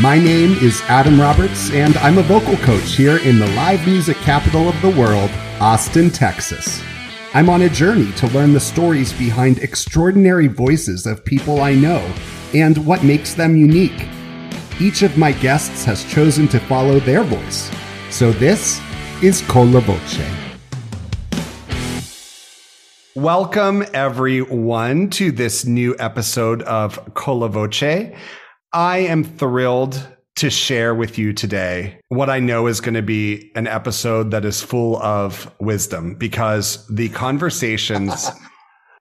My name is Adam Roberts, and I'm a vocal coach here in the live music capital of the world, Austin, Texas. I'm on a journey to learn the stories behind extraordinary voices of people I know and what makes them unique. Each of my guests has chosen to follow their voice. So this is Con la Voce. Welcome, everyone, to this new episode of Con la Voce. I am thrilled to share with you today what I know is going to be an episode that is full of wisdom because the conversations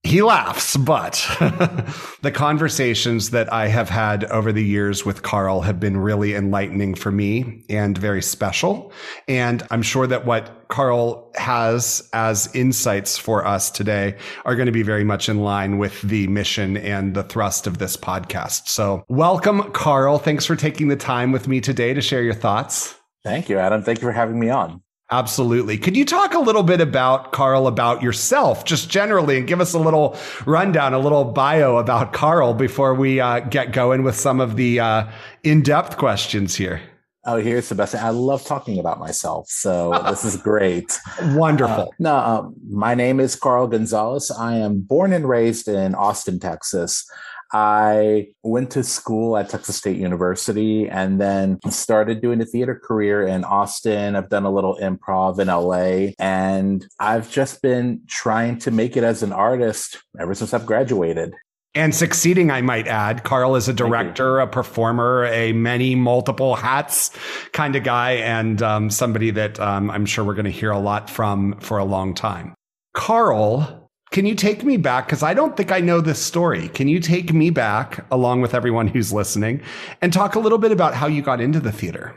he laughs, but the conversations that I have had over the years with Carl have been really enlightening for me and very special. And I'm sure that what Carl has as insights for us today are going to be very much in line with the mission and the thrust of this podcast. So, welcome, Carl. Thanks for taking the time with me today to share your thoughts. Thank you, Adam. Thank you for having me on. Absolutely. Could you talk a little bit about Carl, about yourself, just generally, and give us a little rundown, a little bio about Carl before we uh, get going with some of the uh, in depth questions here? Oh, here's the best. I love talking about myself. So this is great. Wonderful. Uh, no, um, my name is Carl Gonzalez. I am born and raised in Austin, Texas. I went to school at Texas State University and then started doing a theater career in Austin. I've done a little improv in LA and I've just been trying to make it as an artist ever since I've graduated. And succeeding, I might add. Carl is a director, a performer, a many multiple hats kind of guy, and um, somebody that um, I'm sure we're going to hear a lot from for a long time. Carl can you take me back? Because I don't think I know this story. Can you take me back, along with everyone who's listening, and talk a little bit about how you got into the theater?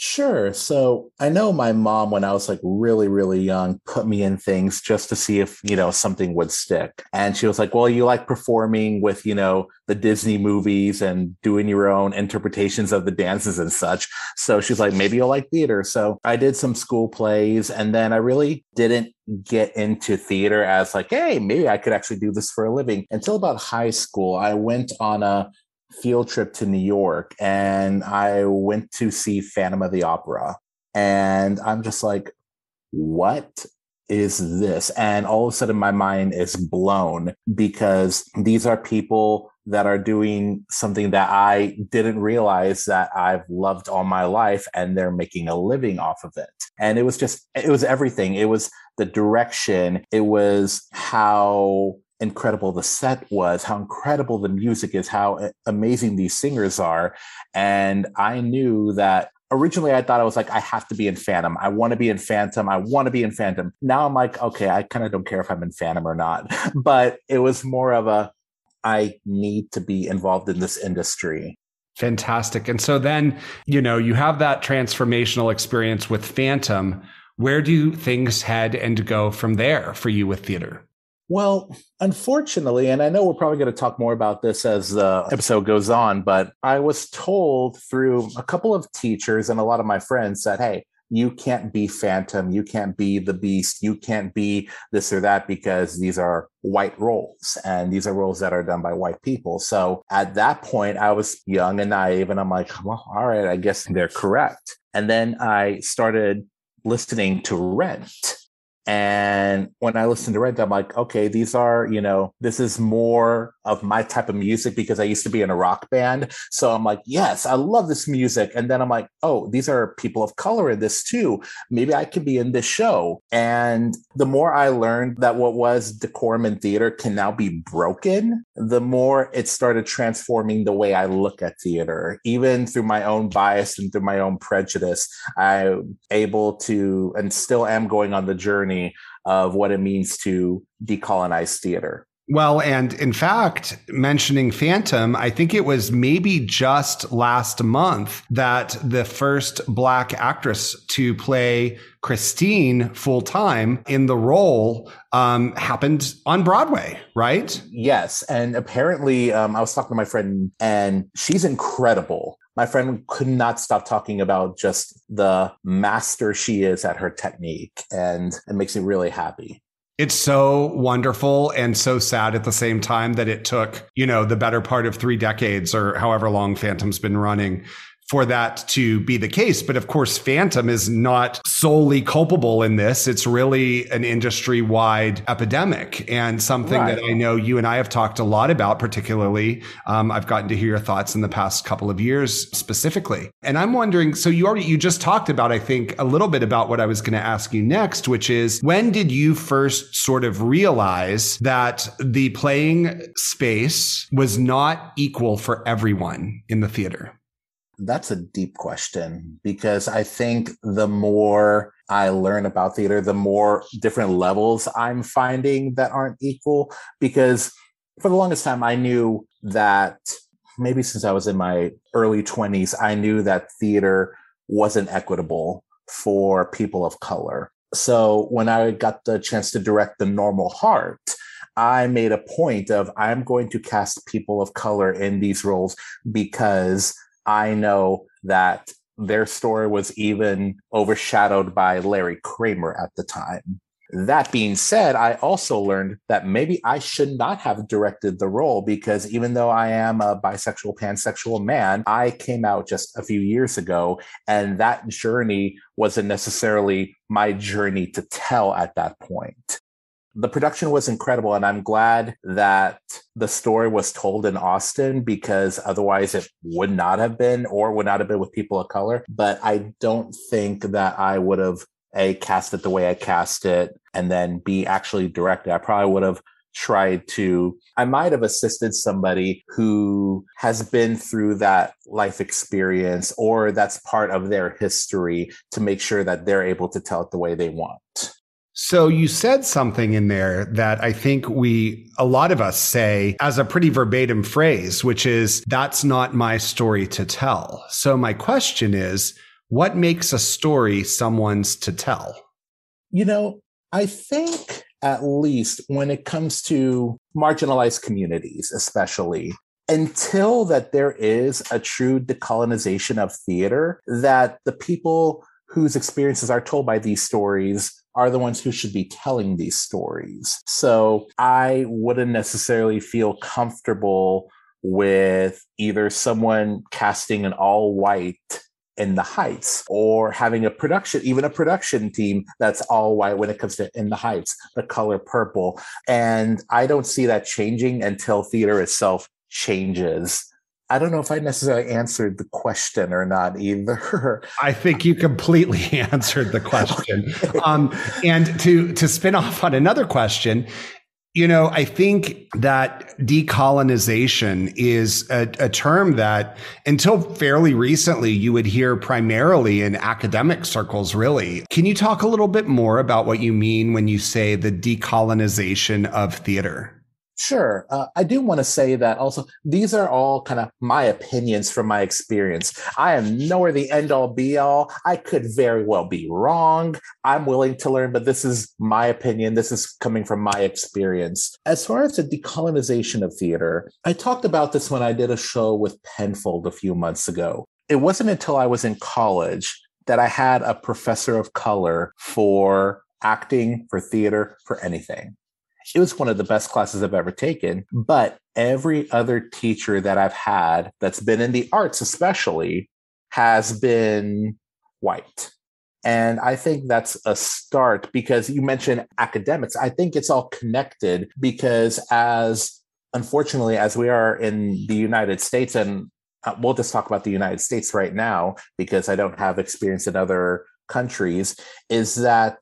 Sure. So I know my mom, when I was like really, really young, put me in things just to see if, you know, something would stick. And she was like, well, you like performing with, you know, the Disney movies and doing your own interpretations of the dances and such. So she's like, maybe you'll like theater. So I did some school plays and then I really didn't get into theater as like, hey, maybe I could actually do this for a living until about high school. I went on a field trip to New York and I went to see Phantom of the Opera. And I'm just like, what is this? And all of a sudden, my mind is blown because these are people that are doing something that I didn't realize that I've loved all my life and they're making a living off of it. And it was just, it was everything. It was the direction, it was how incredible the set was, how incredible the music is, how amazing these singers are. And I knew that originally I thought I was like, I have to be in Phantom. I want to be in Phantom. I want to be in Phantom. Now I'm like, okay, I kind of don't care if I'm in Phantom or not. But it was more of a, I need to be involved in this industry. Fantastic. And so then, you know, you have that transformational experience with Phantom. Where do things head and go from there for you with theater? Well, unfortunately, and I know we're probably going to talk more about this as the episode goes on, but I was told through a couple of teachers and a lot of my friends that, hey, you can't be Phantom, you can't be the Beast, you can't be this or that because these are white roles and these are roles that are done by white people. So at that point, I was young and naive, and I'm like, well, all right, I guess they're correct. And then I started listening to Rent and when I listen to Rent, I'm like, okay, these are, you know, this is more of my type of music because I used to be in a rock band. So I'm like, yes, I love this music. And then I'm like, oh, these are people of color in this too. Maybe I could be in this show. And the more I learned that what was decorum in theater can now be broken, the more it started transforming the way I look at theater. Even through my own bias and through my own prejudice, I'm able to and still am going on the journey of what it means to decolonize theater. Well, and in fact, mentioning Phantom, I think it was maybe just last month that the first black actress to play Christine full time in the role um, happened on Broadway, right? Yes. And apparently, um, I was talking to my friend, and she's incredible. My friend could not stop talking about just the master she is at her technique, and it makes me really happy. It's so wonderful and so sad at the same time that it took, you know, the better part of three decades or however long Phantom's been running for that to be the case. But of course, Phantom is not solely culpable in this. It's really an industry wide epidemic and something right. that I know you and I have talked a lot about, particularly. Um, I've gotten to hear your thoughts in the past couple of years specifically. And I'm wondering so you already, you just talked about, I think, a little bit about what I was going to ask you next, which is when did you first sort of realize that the playing space was not equal for everyone in the theater? That's a deep question because I think the more I learn about theater, the more different levels I'm finding that aren't equal. Because for the longest time, I knew that maybe since I was in my early 20s, I knew that theater wasn't equitable for people of color. So when I got the chance to direct The Normal Heart, I made a point of I'm going to cast people of color in these roles because I know that their story was even overshadowed by Larry Kramer at the time. That being said, I also learned that maybe I should not have directed the role because even though I am a bisexual, pansexual man, I came out just a few years ago. And that journey wasn't necessarily my journey to tell at that point the production was incredible and i'm glad that the story was told in austin because otherwise it would not have been or would not have been with people of color. But i don't think that i would have a cast it the way i cast it and then b actually directed i probably would have tried to i might have assisted somebody who has been through that life experience or that's part of their history to make sure that they're able to tell it the way they want so you said something in there that I think we, a lot of us say as a pretty verbatim phrase, which is, that's not my story to tell. So my question is, what makes a story someone's to tell? You know, I think at least when it comes to marginalized communities, especially, until that there is a true decolonization of theater, that the people whose experiences are told by these stories are the ones who should be telling these stories. So I wouldn't necessarily feel comfortable with either someone casting an all white in the heights or having a production even a production team that's all white when it comes to in the heights the color purple and i don't see that changing until theater itself changes I don't know if I necessarily answered the question or not either. I think you completely answered the question. um, and to to spin off on another question, you know, I think that decolonization is a, a, term that until fairly recently you would hear primarily in academic circles, really. Can you talk a little bit more about what you mean when you say the decolonization of theater? Sure. Uh, I do want to say that also, these are all kind of my opinions from my experience. I am nowhere the end all be all. I could very well be wrong. I'm willing to learn, but this is my opinion. This is coming from my experience. As far as the decolonization of theater, I talked about this when I did a show with Penfold a few months ago. It wasn't until I was in college that I had a professor of color for acting, for theater, for anything. It was one of the best classes I've ever taken. But every other teacher that I've had that's been in the arts, especially, has been white. And I think that's a start because you mentioned academics. I think it's all connected because, as unfortunately, as we are in the United States, and uh, we'll just talk about the United States right now because I don't have experience in other countries, is that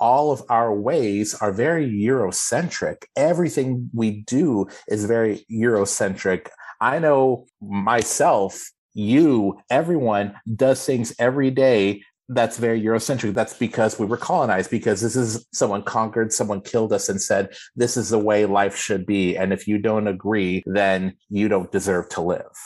all of our ways are very Eurocentric. Everything we do is very Eurocentric. I know myself, you, everyone does things every day that's very Eurocentric. That's because we were colonized, because this is someone conquered, someone killed us and said, this is the way life should be. And if you don't agree, then you don't deserve to live.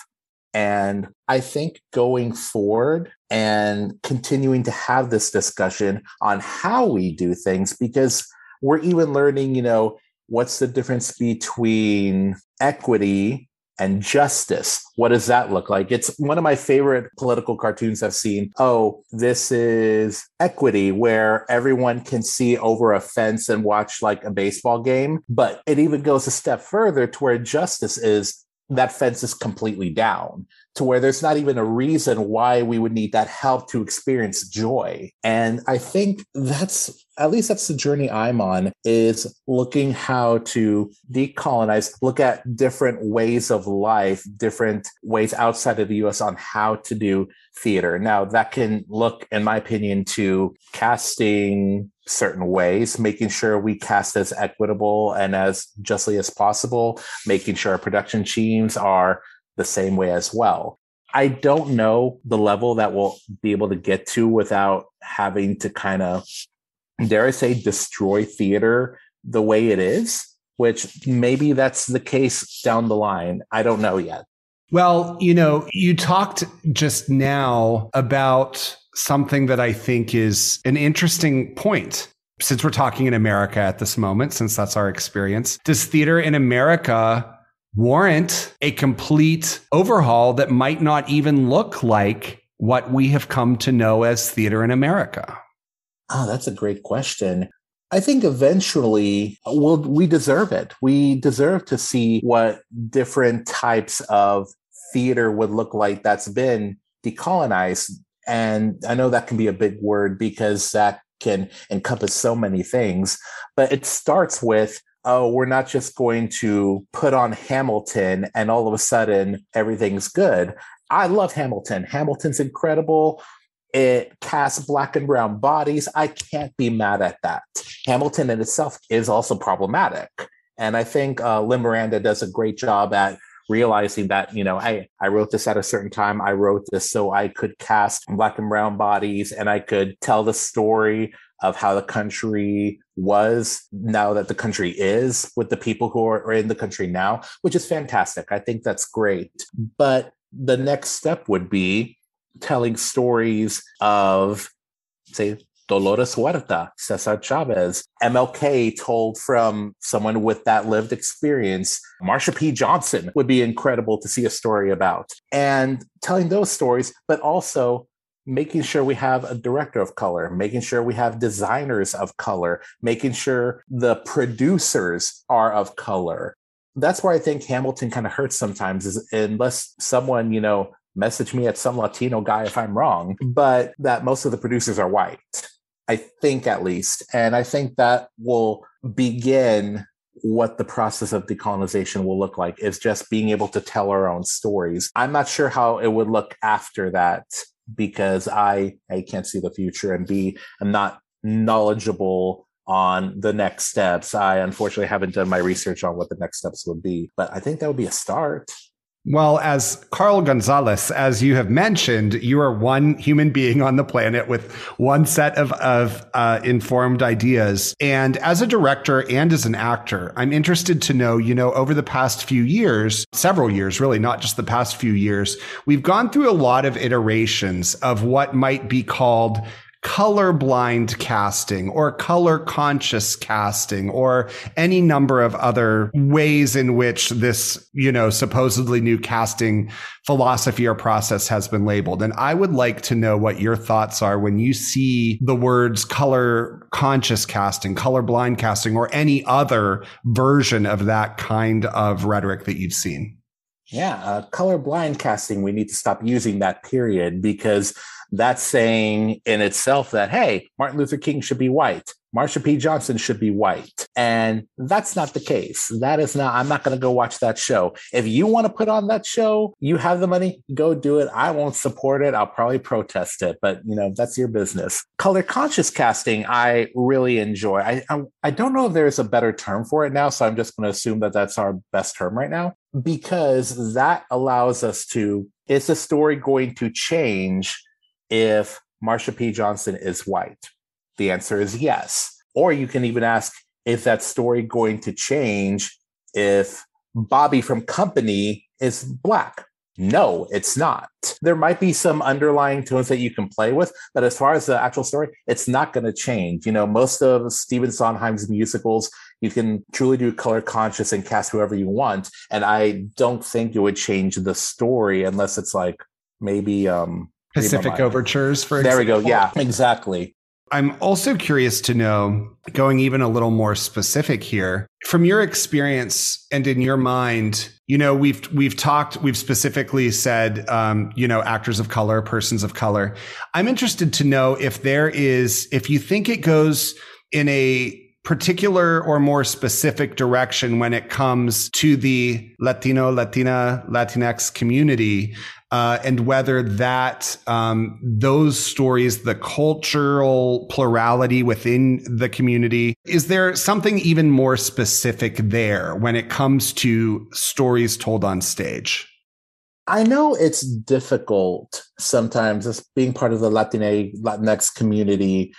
And I think going forward and continuing to have this discussion on how we do things, because we're even learning, you know, what's the difference between equity and justice. What does that look like? It's one of my favorite political cartoons I've seen. Oh, this is equity where everyone can see over a fence and watch like a baseball game. But it even goes a step further to where justice is that fence is completely down. To where there's not even a reason why we would need that help to experience joy. And I think that's at least that's the journey I'm on is looking how to decolonize, look at different ways of life, different ways outside of the US on how to do theater. Now that can look, in my opinion, to casting certain ways, making sure we cast as equitable and as justly as possible, making sure our production teams are the same way as well. I don't know the level that we'll be able to get to without having to kind of, dare I say, destroy theater the way it is, which maybe that's the case down the line. I don't know yet. Well, you know, you talked just now about something that I think is an interesting point. Since we're talking in America at this moment, since that's our experience, does theater in America warrant a complete overhaul that might not even look like what we have come to know as theater in America? Oh, that's a great question. I think eventually we'll, we deserve it. We deserve to see what different types of theater would look like that's been decolonized. And I know that can be a big word because that can encompass so many things, but it starts with oh, we're not just going to put on Hamilton and all of a sudden everything's good. I love Hamilton. Hamilton's incredible. It casts black and brown bodies. I can't be mad at that. Hamilton in itself is also problematic. And I think uh, Lin Miranda does a great job at realizing that, you know, I, I wrote this at a certain time. I wrote this so I could cast black and brown bodies and I could tell the story of how the country was now that the country is with the people who are in the country now, which is fantastic. I think that's great. But the next step would be telling stories of, say, Dolores Huerta, Cesar Chavez, MLK told from someone with that lived experience. Marsha P. Johnson would be incredible to see a story about. And telling those stories, but also making sure we have a director of color, making sure we have designers of color, making sure the producers are of color. That's where I think Hamilton kind of hurts sometimes is unless someone, you know, message me at some Latino guy if I'm wrong, but that most of the producers are white. I think at least. And I think that will begin what the process of decolonization will look like is just being able to tell our own stories. I'm not sure how it would look after that because I A can't see the future and B I'm not knowledgeable on the next steps. I unfortunately haven't done my research on what the next steps would be, but I think that would be a start. Well, as Carl Gonzalez, as you have mentioned, you are one human being on the planet with one set of, of uh, informed ideas. And as a director and as an actor, I'm interested to know, you know, over the past few years, several years, really, not just the past few years, we've gone through a lot of iterations of what might be called colorblind casting or color conscious casting or any number of other ways in which this, you know, supposedly new casting philosophy or process has been labeled. And I would like to know what your thoughts are when you see the words color conscious casting, colorblind casting, or any other version of that kind of rhetoric that you've seen. Yeah, uh, colorblind casting, we need to stop using that period because that's saying in itself that, hey, Martin Luther King should be white. Marsha P. Johnson should be white. And that's not the case. That is not, I'm not going to go watch that show. If you want to put on that show, you have the money, go do it. I won't support it. I'll probably protest it, but you know, that's your business. Color conscious casting, I really enjoy. I, I, I don't know if there's a better term for it now. So I'm just going to assume that that's our best term right now because that allows us to, is the story going to change if Marsha P. Johnson is white? The answer is yes. Or you can even ask, is that story going to change if Bobby from Company is black? No, it's not. There might be some underlying tones that you can play with, but as far as the actual story, it's not going to change. You know, most of Stephen Sondheim's musicals, you can truly do color conscious and cast whoever you want. And I don't think it would change the story unless it's like maybe um Pacific Overtures, for there we go. Yeah, exactly. I'm also curious to know, going even a little more specific here, from your experience and in your mind, you know, we've we've talked, we've specifically said, um, you know, actors of color, persons of color. I'm interested to know if there is, if you think it goes in a particular or more specific direction when it comes to the Latino, Latina, Latinx community, uh, and whether that um, those stories, the cultural plurality within the community, is there something even more specific there when it comes to stories told on stage? I know it's difficult sometimes as being part of the Latinx community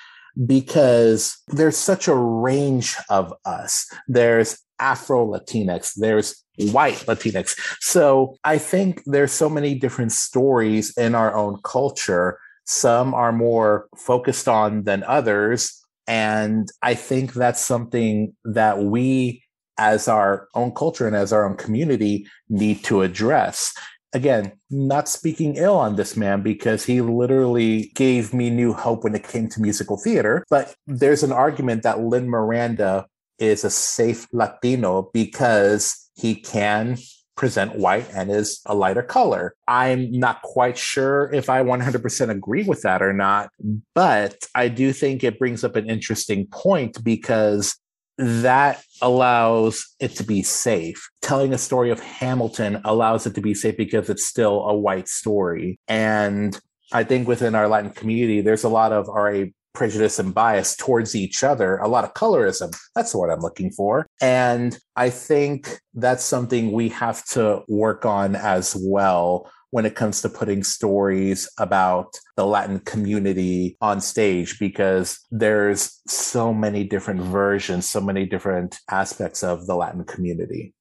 because there's such a range of us. There's Afro Latinx, there's white Latinx. So I think there's so many different stories in our own culture. Some are more focused on than others. And I think that's something that we, as our own culture and as our own community, need to address again, not speaking ill on this man because he literally gave me new hope when it came to musical theater. But there's an argument that Lin Miranda is a safe Latino because he can present white and is a lighter color. I'm not quite sure if I 100% agree with that or not, but I do think it brings up an interesting point because that allows it to be safe. Telling a story of Hamilton allows it to be safe because it's still a white story. And I think within our Latin community, there's a lot of RA prejudice and bias towards each other, a lot of colorism. That's what I'm looking for. And I think that's something we have to work on as well when it comes to putting stories about the Latin community on stage because there's so many different versions, so many different aspects of the Latin community.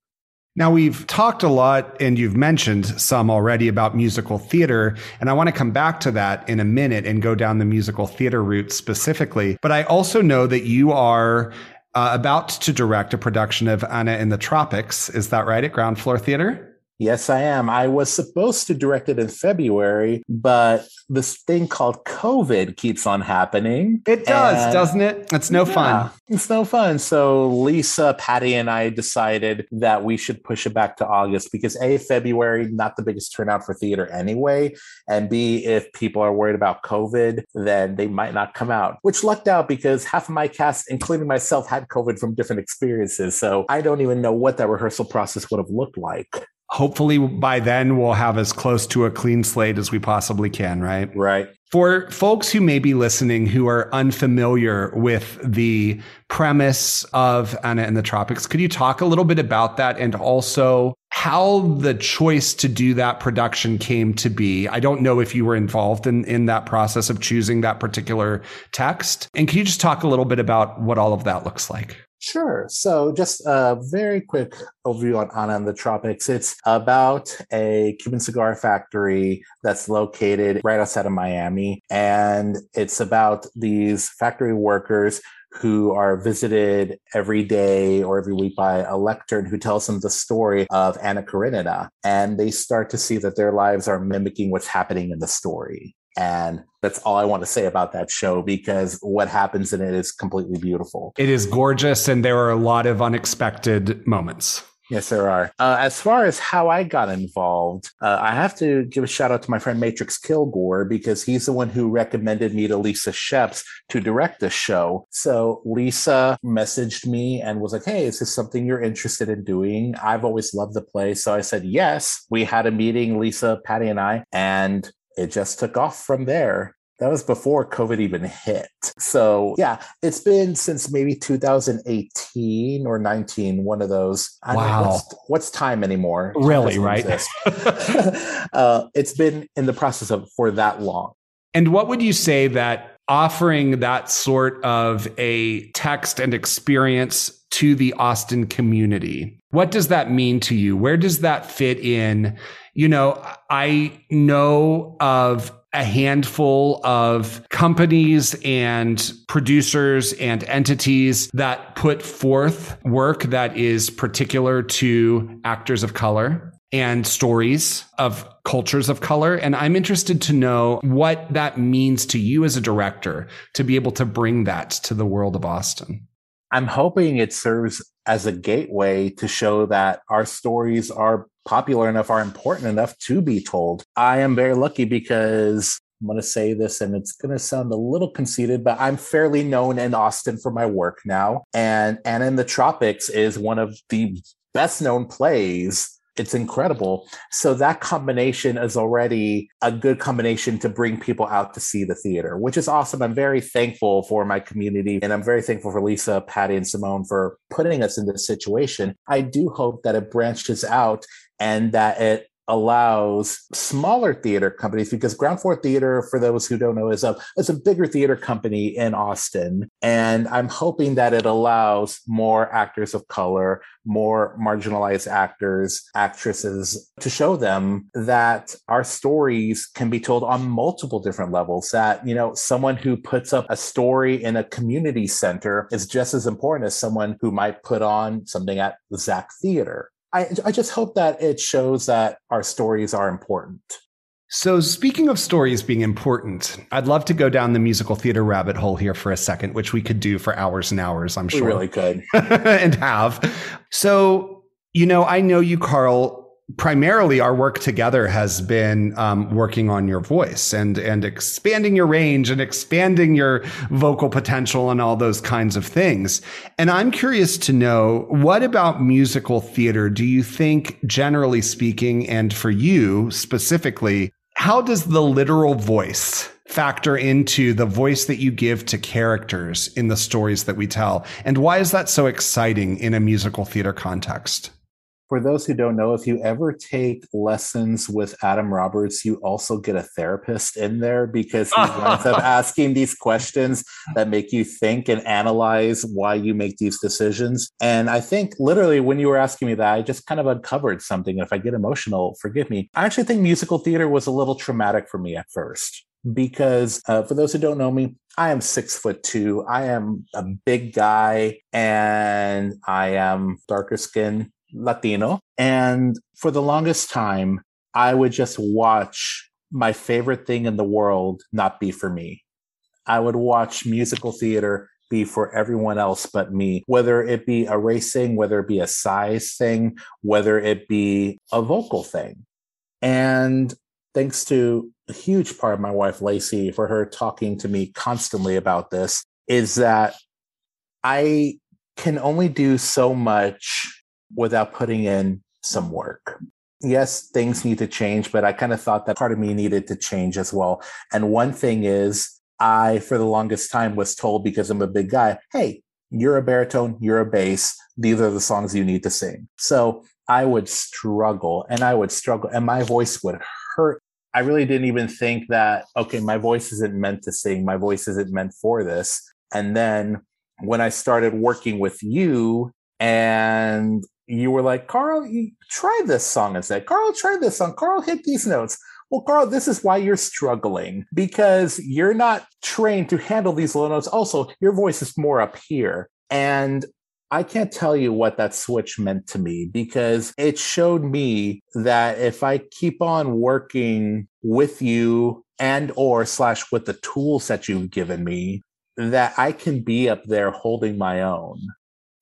Now, we've talked a lot and you've mentioned some already about musical theater, and I want to come back to that in a minute and go down the musical theater route specifically. But I also know that you are uh, about to direct a production of Anna in the Tropics. Is that right at Ground Floor Theater? Yes, I am. I was supposed to direct it in February, but this thing called COVID keeps on happening. It does, doesn't it? It's no yeah, fun. It's no fun. So Lisa, Patty, and I decided that we should push it back to August because A, February, not the biggest turnout for theater anyway. And B, if people are worried about COVID, then they might not come out, which lucked out because half of my cast, including myself, had COVID from different experiences. So I don't even know what that rehearsal process would have looked like hopefully by then we'll have as close to a clean slate as we possibly can, right? Right. For folks who may be listening who are unfamiliar with the premise of Anna in the Tropics, could you talk a little bit about that and also how the choice to do that production came to be? I don't know if you were involved in, in that process of choosing that particular text. And can you just talk a little bit about what all of that looks like? Sure. So, just a very quick overview on Anna in the Tropics. It's about a Cuban cigar factory that's located right outside of Miami. And it's about these factory workers who are visited every day or every week by a lectern who tells them the story of Anna Karenina. And they start to see that their lives are mimicking what's happening in the story. And that's all I want to say about that show because what happens in it is completely beautiful. It is gorgeous, and there are a lot of unexpected moments. Yes, there are. Uh, as far as how I got involved, uh, I have to give a shout out to my friend Matrix Kilgore because he's the one who recommended me to Lisa Scheps to direct the show. So Lisa messaged me and was like, Hey, is this something you're interested in doing? I've always loved the play. So I said, Yes. We had a meeting, Lisa, Patty, and I, and it just took off from there. That was before COVID even hit. So, yeah, it's been since maybe 2018 or 19, one of those. I wow. What's, what's, time anymore? Really, right? uh, it's been in the process of for that long. And what would you say that offering that sort of a text and experience to the Austin community, what does that mean to you? Where does that fit in you know, I know of a handful of companies and producers and entities that put forth work that is particular to actors of color. and stories of cultures of color. And I'm interested to know what that means to you as a director to be able to bring that to the world of Austin. I'm hoping it serves as a gateway to show that our stories are popular enough, are important enough to be told. I am very lucky because I'm going to say this and it's going to sound a little conceited, but I'm fairly known in Austin for my work now. And Anna in the Tropics is one of the best known plays it's incredible. So that combination is already a good combination to bring people out to see the theater, which is awesome. I'm very thankful for my community and I'm very thankful for Lisa, Patty, and Simone for putting us in this situation. I do hope that it branches out and that it allows smaller theater companies because ground floor theater for those who don't know is a is a bigger theater company in austin and i'm hoping that it allows more actors of color more marginalized actors actresses to show them that our stories can be told on multiple different levels that you know someone who puts up a story in a community center is just as important as someone who might put on something at the zach theater I, I just hope that it shows that our stories are important. So, speaking of stories being important, I'd love to go down the musical theater rabbit hole here for a second, which we could do for hours and hours, I'm sure. We really could. and have. So, you know, I know you, Carl, primarily our work together has been um, working on your voice and and expanding your range and expanding your vocal potential and all those kinds of things. And I'm curious to know what about musical theater do you think, generally speaking, and for you specifically, how does the literal voice factor into the voice that you give to characters in the stories that we tell? And why is that so exciting in a musical theater context? For those who don't know, if you ever take lessons with Adam Roberts, you also get a therapist in there because he winds up asking these questions that make you think and analyze why you make these decisions. And I think literally when you were asking me that, I just kind of uncovered something. And If I get emotional, forgive me. I actually think musical theater was a little traumatic for me at first because uh, for those who don't know me, I am six foot two. I am a big guy and I am darker skin Latino. And for the longest time, I would just watch my favorite thing in the world not be for me. I would watch musical theater be for everyone else but me, whether it be a race thing, whether it be a size thing, whether it be a vocal thing. And thanks to a huge part of my wife, Lacey, for her talking to me constantly about this, is that I can only do so much without putting in some work. Yes, things need to change, but I kind of thought that part of me needed to change as well. And one thing is, I, for the longest time, was told because I'm a big guy, hey, you're a baritone, you're a bass. These are the songs you need to sing. So I would struggle and I would struggle and my voice would hurt. I really didn't even think that, okay, my voice isn't meant to sing. My voice isn't meant for this. And then when I started working with you and you were like, Carl, try this song instead. Carl, try this song. Carl, hit these notes. Well, Carl, this is why you're struggling because you're not trained to handle these low notes. Also, your voice is more up here. And I can't tell you what that switch meant to me because it showed me that if I keep on working with you and or slash with the tools that you've given me, that I can be up there holding my own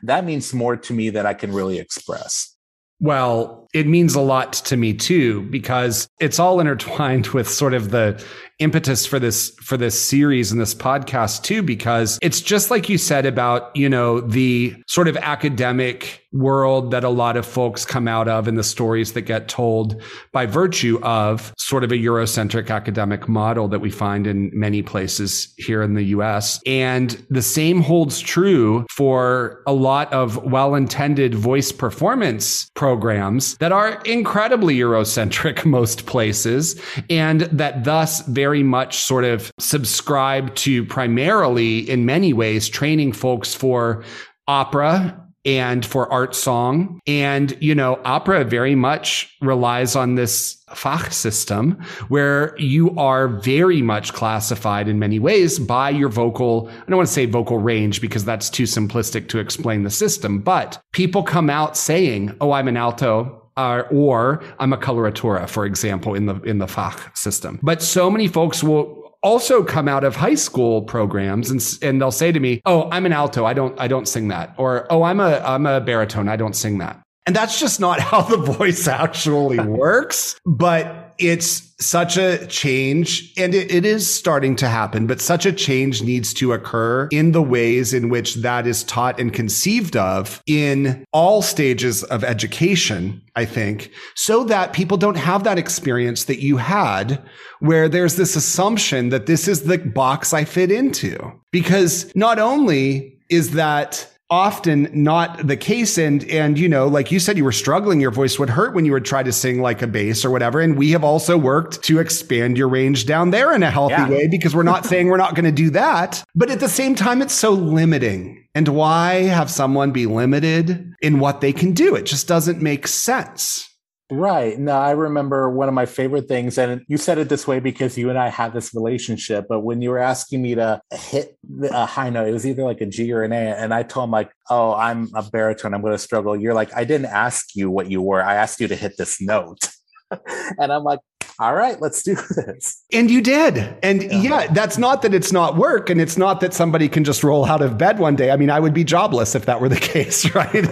that means more to me than I can really express. Well, it means a lot to me too, because it's all intertwined with sort of the impetus for this for this series and this podcast too because it's just like you said about you know the sort of academic world that a lot of folks come out of and the stories that get told by virtue of sort of a eurocentric academic model that we find in many places here in the US and the same holds true for a lot of well-intended voice performance programs that are incredibly eurocentric most places and that thus very much sort of subscribe to primarily, in many ways, training folks for opera and for art song. And, you know, opera very much relies on this Fach system where you are very much classified in many ways by your vocal, I don't want to say vocal range because that's too simplistic to explain the system, but people come out saying, Oh, I'm an alto. Uh, or I'm a coloratura, for example, in the in the Fach system. But so many folks will also come out of high school programs and, and they'll say to me, "Oh, I'm an alto. I don't I don't sing that." Or, "Oh, I'm a I'm a baritone. I don't sing that." And that's just not how the voice actually works. But it's such a change and it, it is starting to happen, but such a change needs to occur in the ways in which that is taught and conceived of in all stages of education, I think, so that people don't have that experience that you had where there's this assumption that this is the box I fit into. Because not only is that often not the case. And and you know like you said you were struggling. Your voice would hurt when you would try to sing like a bass or whatever. And we have also worked to expand your range down there in a healthy yeah. way because we're not saying we're not going to do that. But at the same time it's so limiting. And why have someone be limited in what they can do? It just doesn't make sense Right. No, I remember one of my favorite things, and you said it this way because you and I had this relationship. But when you were asking me to hit a high note, it was either like a G or an A, and I told him like, "Oh, I'm a baritone. I'm going to struggle." You're like, "I didn't ask you what you were. I asked you to hit this note." and I'm like, all right, let's do this. And you did. And yeah. yeah. that's not that it's not work. And it's not that somebody can just roll out of bed one day. I mean, I would be jobless if that were the case, right?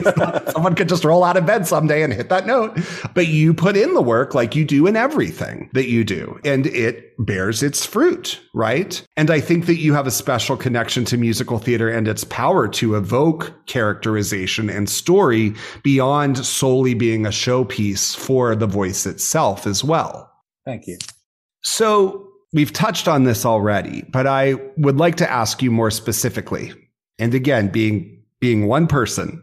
someone could just roll out of bed someday and hit that note. But you put in the work like you do in everything that you do. And it bears its fruit, right? And I think that you have a special connection to musical theater and its power to evoke characterization and story beyond solely being a showpiece for the voice itself as well. Thank you. So we've touched on this already, but I would like to ask you more specifically. And again, being being one person,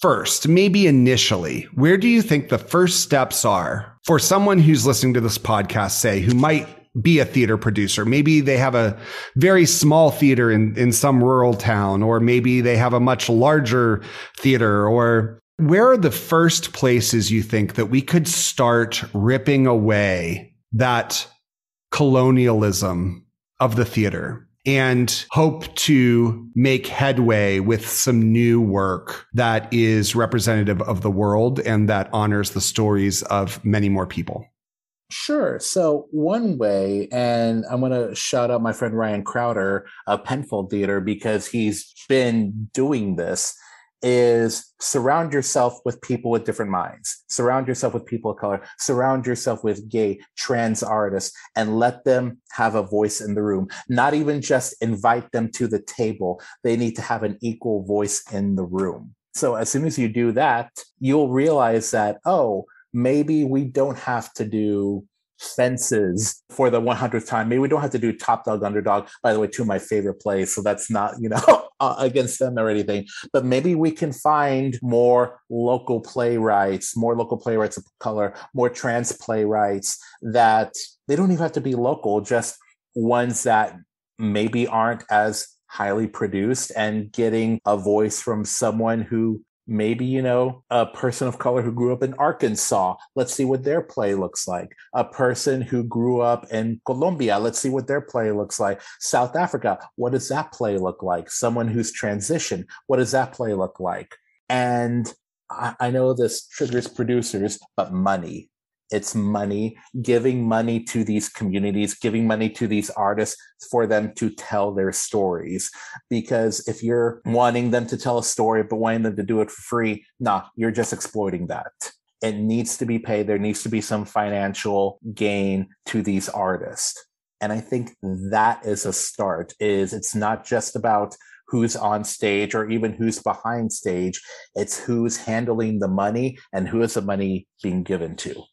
first, maybe initially, where do you think the first steps are for someone who's listening to this podcast, say, who might be a theater producer. Maybe they have a very small theater in, in some rural town, or maybe they have a much larger theater, or where are the first places you think that we could start ripping away that colonialism of the theater and hope to make headway with some new work that is representative of the world and that honors the stories of many more people. Sure. So one way, and I'm going to shout out my friend Ryan Crowder of Penfold Theater because he's been doing this is surround yourself with people with different minds, surround yourself with people of color, surround yourself with gay, trans artists, and let them have a voice in the room. Not even just invite them to the table, they need to have an equal voice in the room. So as soon as you do that, you'll realize that, oh, maybe we don't have to do fences for the 100th time. Maybe we don't have to do top dog underdog. By the way, two of my favorite plays, so that's not you know uh, against them or anything. But maybe we can find more local playwrights, more local playwrights of color, more trans playwrights that they don't even have to be local, just ones that maybe aren't as highly produced and getting a voice from someone who maybe you know a person of color who grew up in arkansas. Let's see what their play looks like. A person who grew up in colombia. Let's see what their play looks like. South africa. What does that play look like? Someone who's transitioned. What does that play look like? And I, I know this triggers producers but money it's money, giving money to these communities, giving money to these artists for them to tell their stories. Because if you're wanting them to tell a story, but wanting them to do it for free, nah, you're just exploiting that. It needs to be paid. There needs to be some financial gain to these artists. And I think that is a start is it's not just about who's on stage or even who's behind stage. It's who's handling the money and who is the money being given to.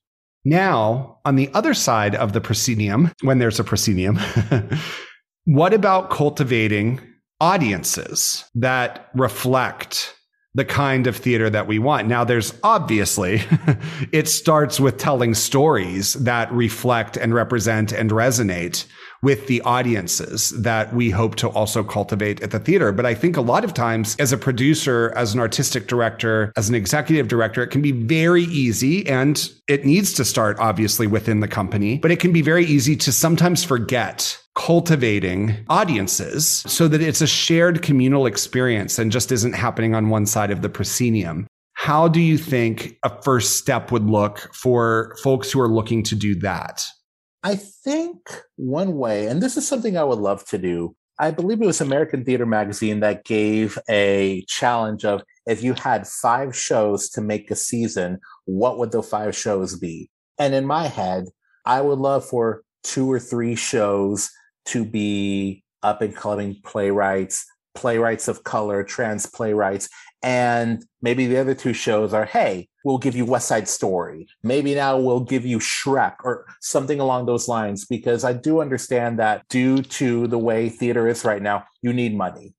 Now, on the other side of the proscenium, when there's a proscenium, what about cultivating audiences that reflect the kind of theater that we want. Now, there's obviously, it starts with telling stories that reflect and represent and resonate with the audiences that we hope to also cultivate at the theater. But I think a lot of times as a producer, as an artistic director, as an executive director, it can be very easy and it needs to start obviously within the company, but it can be very easy to sometimes forget cultivating audiences so that it's a shared communal experience and just isn't happening on one side of the proscenium. how do you think a first step would look for folks who are looking to do that? I think one way, and this is something I would love to do, I believe it was American Theater Magazine that gave a challenge of if you had five shows to make a season, what would the five shows be? And in my head, I would love for two or three shows to be up and coming playwrights, playwrights of color, trans playwrights, and maybe the other two shows are, hey, we'll give you West Side Story. Maybe now we'll give you Shrek or something along those lines, because I do understand that due to the way theater is right now, you need money.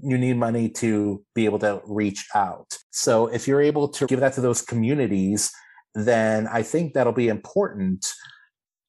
You need money to be able to reach out. So if you're able to give that to those communities, then I think that'll be important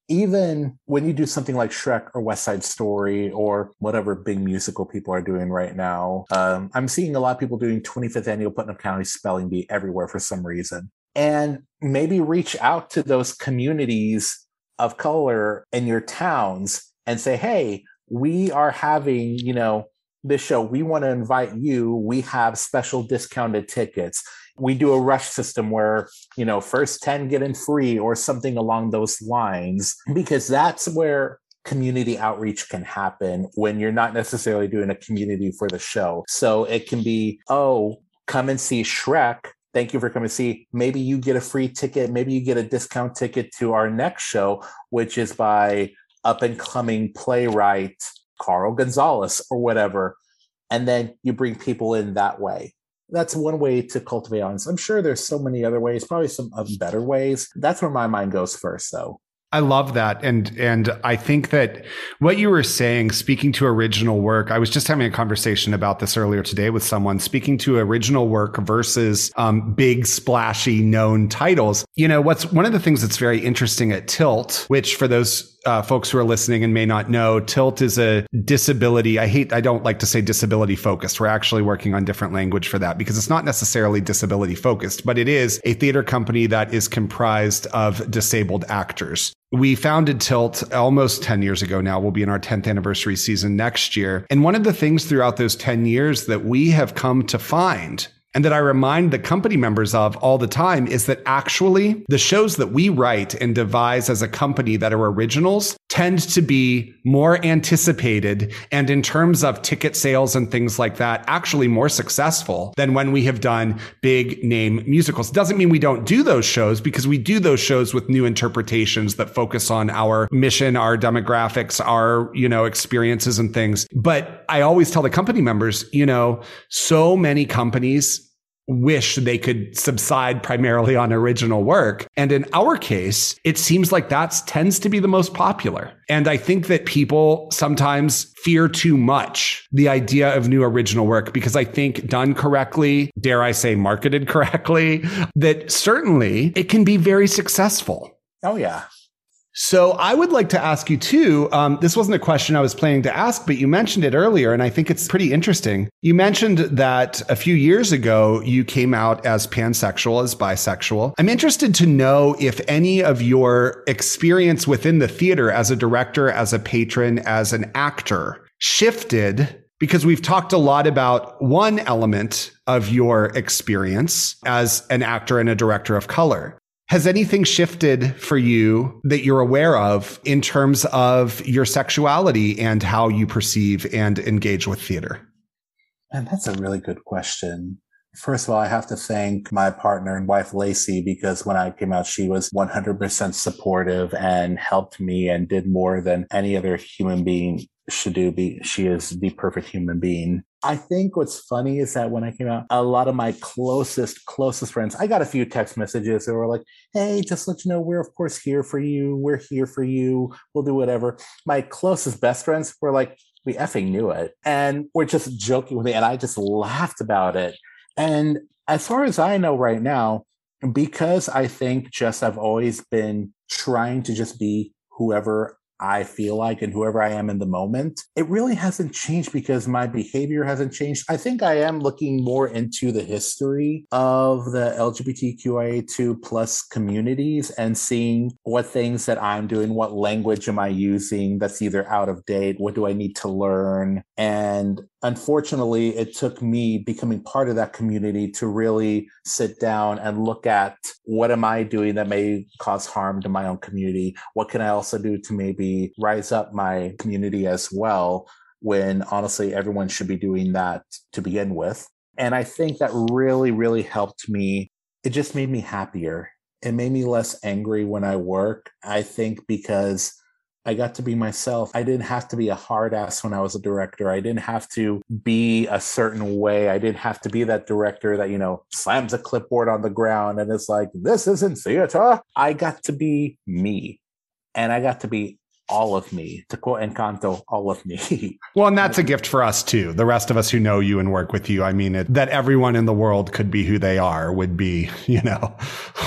even when you do something like Shrek or West Side Story or whatever big musical people are doing right now, um, I'm seeing a lot of people doing 25th annual Putnam County Spelling Bee everywhere for some reason. And maybe reach out to those communities of color in your towns and say, hey, we are having, you know, this show. We want to invite you. We have special discounted tickets we do a rush system where you know first 10 get in free or something along those lines because that's where community outreach can happen when you're not necessarily doing a community for the show. So it can be oh come and see shrek. Thank you for coming to see. Maybe you get a free ticket. Maybe you get a discount ticket to our next show which is by up and coming playwright carl gonzalez or whatever. And then you bring people in that way that's one way to cultivate audience. I'm sure there's so many other ways, probably some better ways. That's where my mind goes first, though. I love that. And and I think that what you were saying, speaking to original work, I was just having a conversation about this earlier today with someone, speaking to original work versus um, big, splashy, known titles. You know, what's one of the things that's very interesting at Tilt, which for those uh, folks who are listening and may not know, Tilt is a disability. I hate, I don't like to say disability focused. We're actually working on different language for that because it's not necessarily disability focused, but it is a theater company that is comprised of disabled actors. We founded Tilt almost 10 years ago now. We'll be in our 10th anniversary season next year. And one of the things throughout those 10 years that we have come to find and that I remind the company members of all the time is that actually the shows that we write and devise as a company that are originals tend to be more anticipated and in terms of ticket sales and things like that, actually more successful than when we have done big name musicals. Doesn't mean we don't do those shows because we do those shows with new interpretations that focus on our mission, our demographics, our, you know, experiences and things. But I always tell the company members, you know, so many companies wish they could subside primarily on original work. And in our case, it seems like that tends to be the most popular. And I think that people sometimes fear too much the idea of new original work because I think done correctly, dare I say marketed correctly, that certainly it can be very successful. Oh, yeah. So I would like to ask you too. Um, this wasn't a question I was planning to ask, but you mentioned it earlier, and I think it's pretty interesting. You mentioned that a few years ago you came out as pansexual, as bisexual. I'm interested to know if any of your experience within the theater as a director, as a patron, as an actor shifted because we've talked a lot about one element of your experience as an actor and a director of color. Has anything shifted for you that you're aware of in terms of your sexuality and how you perceive and engage with theater? And that's a really good question. First of all, I have to thank my partner and wife, Lacey, because when I came out, she was 100% supportive and helped me and did more than any other human being should do. Be, she is the perfect human being. I think what's funny is that when I came out, a lot of my closest, closest friends, I got a few text messages that were like, hey, just let you know, we're of course here for you. We're here for you. We'll do whatever. My closest best friends were like, we effing knew it. And we're just joking with me. And I just laughed about it. And as far as I know right now, because I think just I've always been trying to just be whoever I feel like and whoever I am in the moment, it really hasn't changed because my behavior hasn't changed. I think I am looking more into the history of the LGBTQIA2 plus communities and seeing what things that I'm doing, what language am I using that's either out of date, what do I need to learn? And unfortunately, it took me becoming part of that community to really sit down and look at what am I doing that may cause harm to my own community? What can I also do to maybe rise up my community as well? When honestly, everyone should be doing that to begin with. And I think that really, really helped me. It just made me happier. It made me less angry when I work. I think because I got to be myself. I didn't have to be a hard ass when I was a director. I didn't have to be a certain way. I didn't have to be that director that, you know, slams a clipboard on the ground and it's like, this isn't theater. I got to be me. And I got to be all of me, to quote Encanto, all of me. well, and that's a gift for us too. The rest of us who know you and work with you. I mean, it, that everyone in the world could be who they are would be, you know,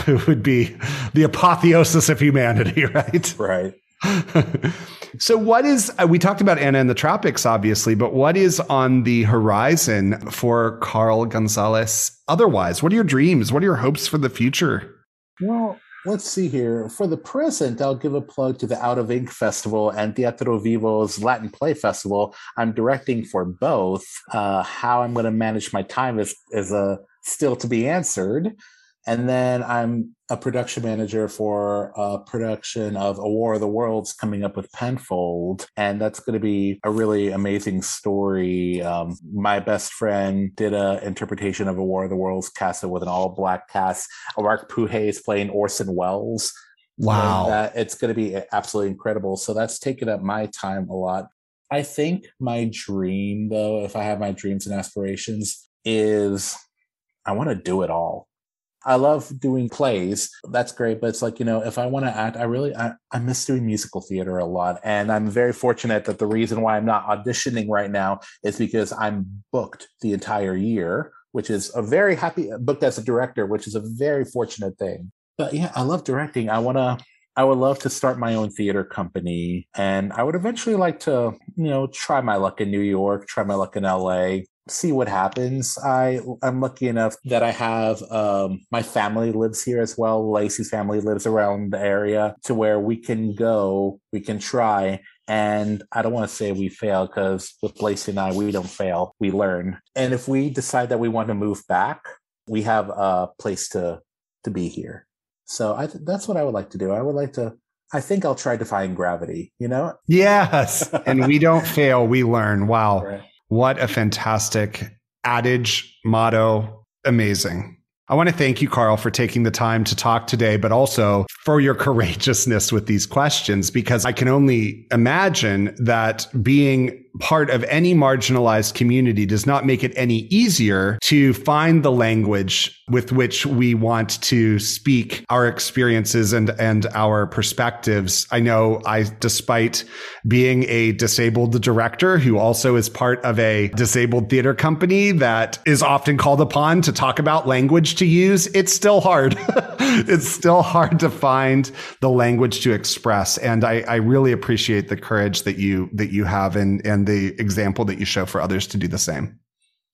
it would be the apotheosis of humanity, right? Right. so, what is, uh, we talked about Anna in the Tropics, obviously, but what is on the horizon for Carl Gonzalez otherwise? What are your dreams? What are your hopes for the future? Well, let's see here. For the present, I'll give a plug to the Out of Ink Festival and Teatro Vivo's Latin Play Festival. I'm directing for both. Uh, how I'm going to manage my time is, is a, still to be answered. And then I'm a production manager for a production of A War of the Worlds coming up with Penfold. And that's going to be a really amazing story. Um, my best friend did an interpretation of A War of the Worlds cast with an all black cast. Mark Puhay is playing Orson Welles. Wow. And, it's going to be absolutely incredible. So that's taken up my time a lot. I think my dream, though, if I have my dreams and aspirations, is I want to do it all. I love doing plays. That's great. But it's like, you know, if I want to act, I really, I, I miss doing musical theater a lot. And I'm very fortunate that the reason why I'm not auditioning right now is because I'm booked the entire year, which is a very happy, booked as a director, which is a very fortunate thing. But yeah, I love directing. I want to, I would love to start my own theater company and I would eventually like to, you know, try my luck in New York, try my luck in LA, see what happens. I I'm lucky enough that I have um, my family lives here as well. Lacey's family lives around the area to where we can go, we can try. And I don't want to say we fail because with Lacey and I, we don't fail, we learn. And if we decide that we want to move back, we have a place to to be here. So I th- that's what I would like to do. I would like to I think I'll try defying gravity, you know? Yes. and we don't fail, we learn. Wow. Right. What a fantastic adage, motto. Amazing. I want to thank you, Carl, for taking the time to talk today, but also for your courageousness with these questions, because I can only imagine that being part of any marginalized community does not make it any easier to find the language with which we want to speak our experiences and, and our perspectives. I know I, despite being a disabled director who also is part of a disabled theater company that is often called upon to talk about language to use, it's still hard. it's still hard to find the language to express. And I, I really appreciate the courage that you, that you have and, and the example that you show for others to do the same.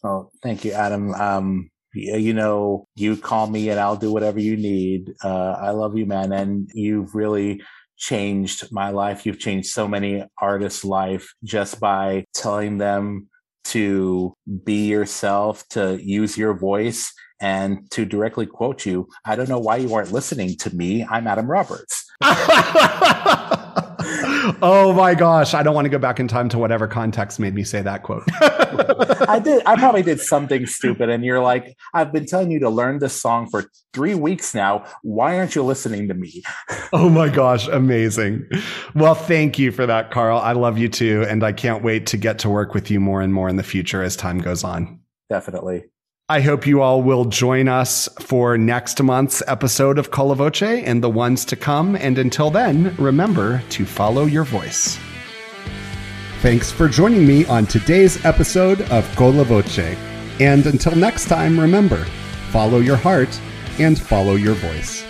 Oh, thank you, Adam. Um, you know, you call me and I'll do whatever you need. Uh, I love you, man. And you've really changed my life. You've changed so many artists' life just by telling them to be yourself, to use your voice, and to directly quote you. I don't know why you aren't listening to me. I'm Adam Roberts. oh my gosh. I don't want to go back in time to whatever context made me say that quote. I did. I probably did something stupid. And you're like, I've been telling you to learn this song for three weeks now. Why aren't you listening to me? oh my gosh. Amazing. Well, thank you for that, Carl. I love you too. And I can't wait to get to work with you more and more in the future as time goes on. Definitely. I hope you all will join us for next month's episode of Con la Voce and the ones to come. And until then, remember to follow your voice. Thanks for joining me on today's episode of Con la Voce. And until next time, remember follow your heart and follow your voice.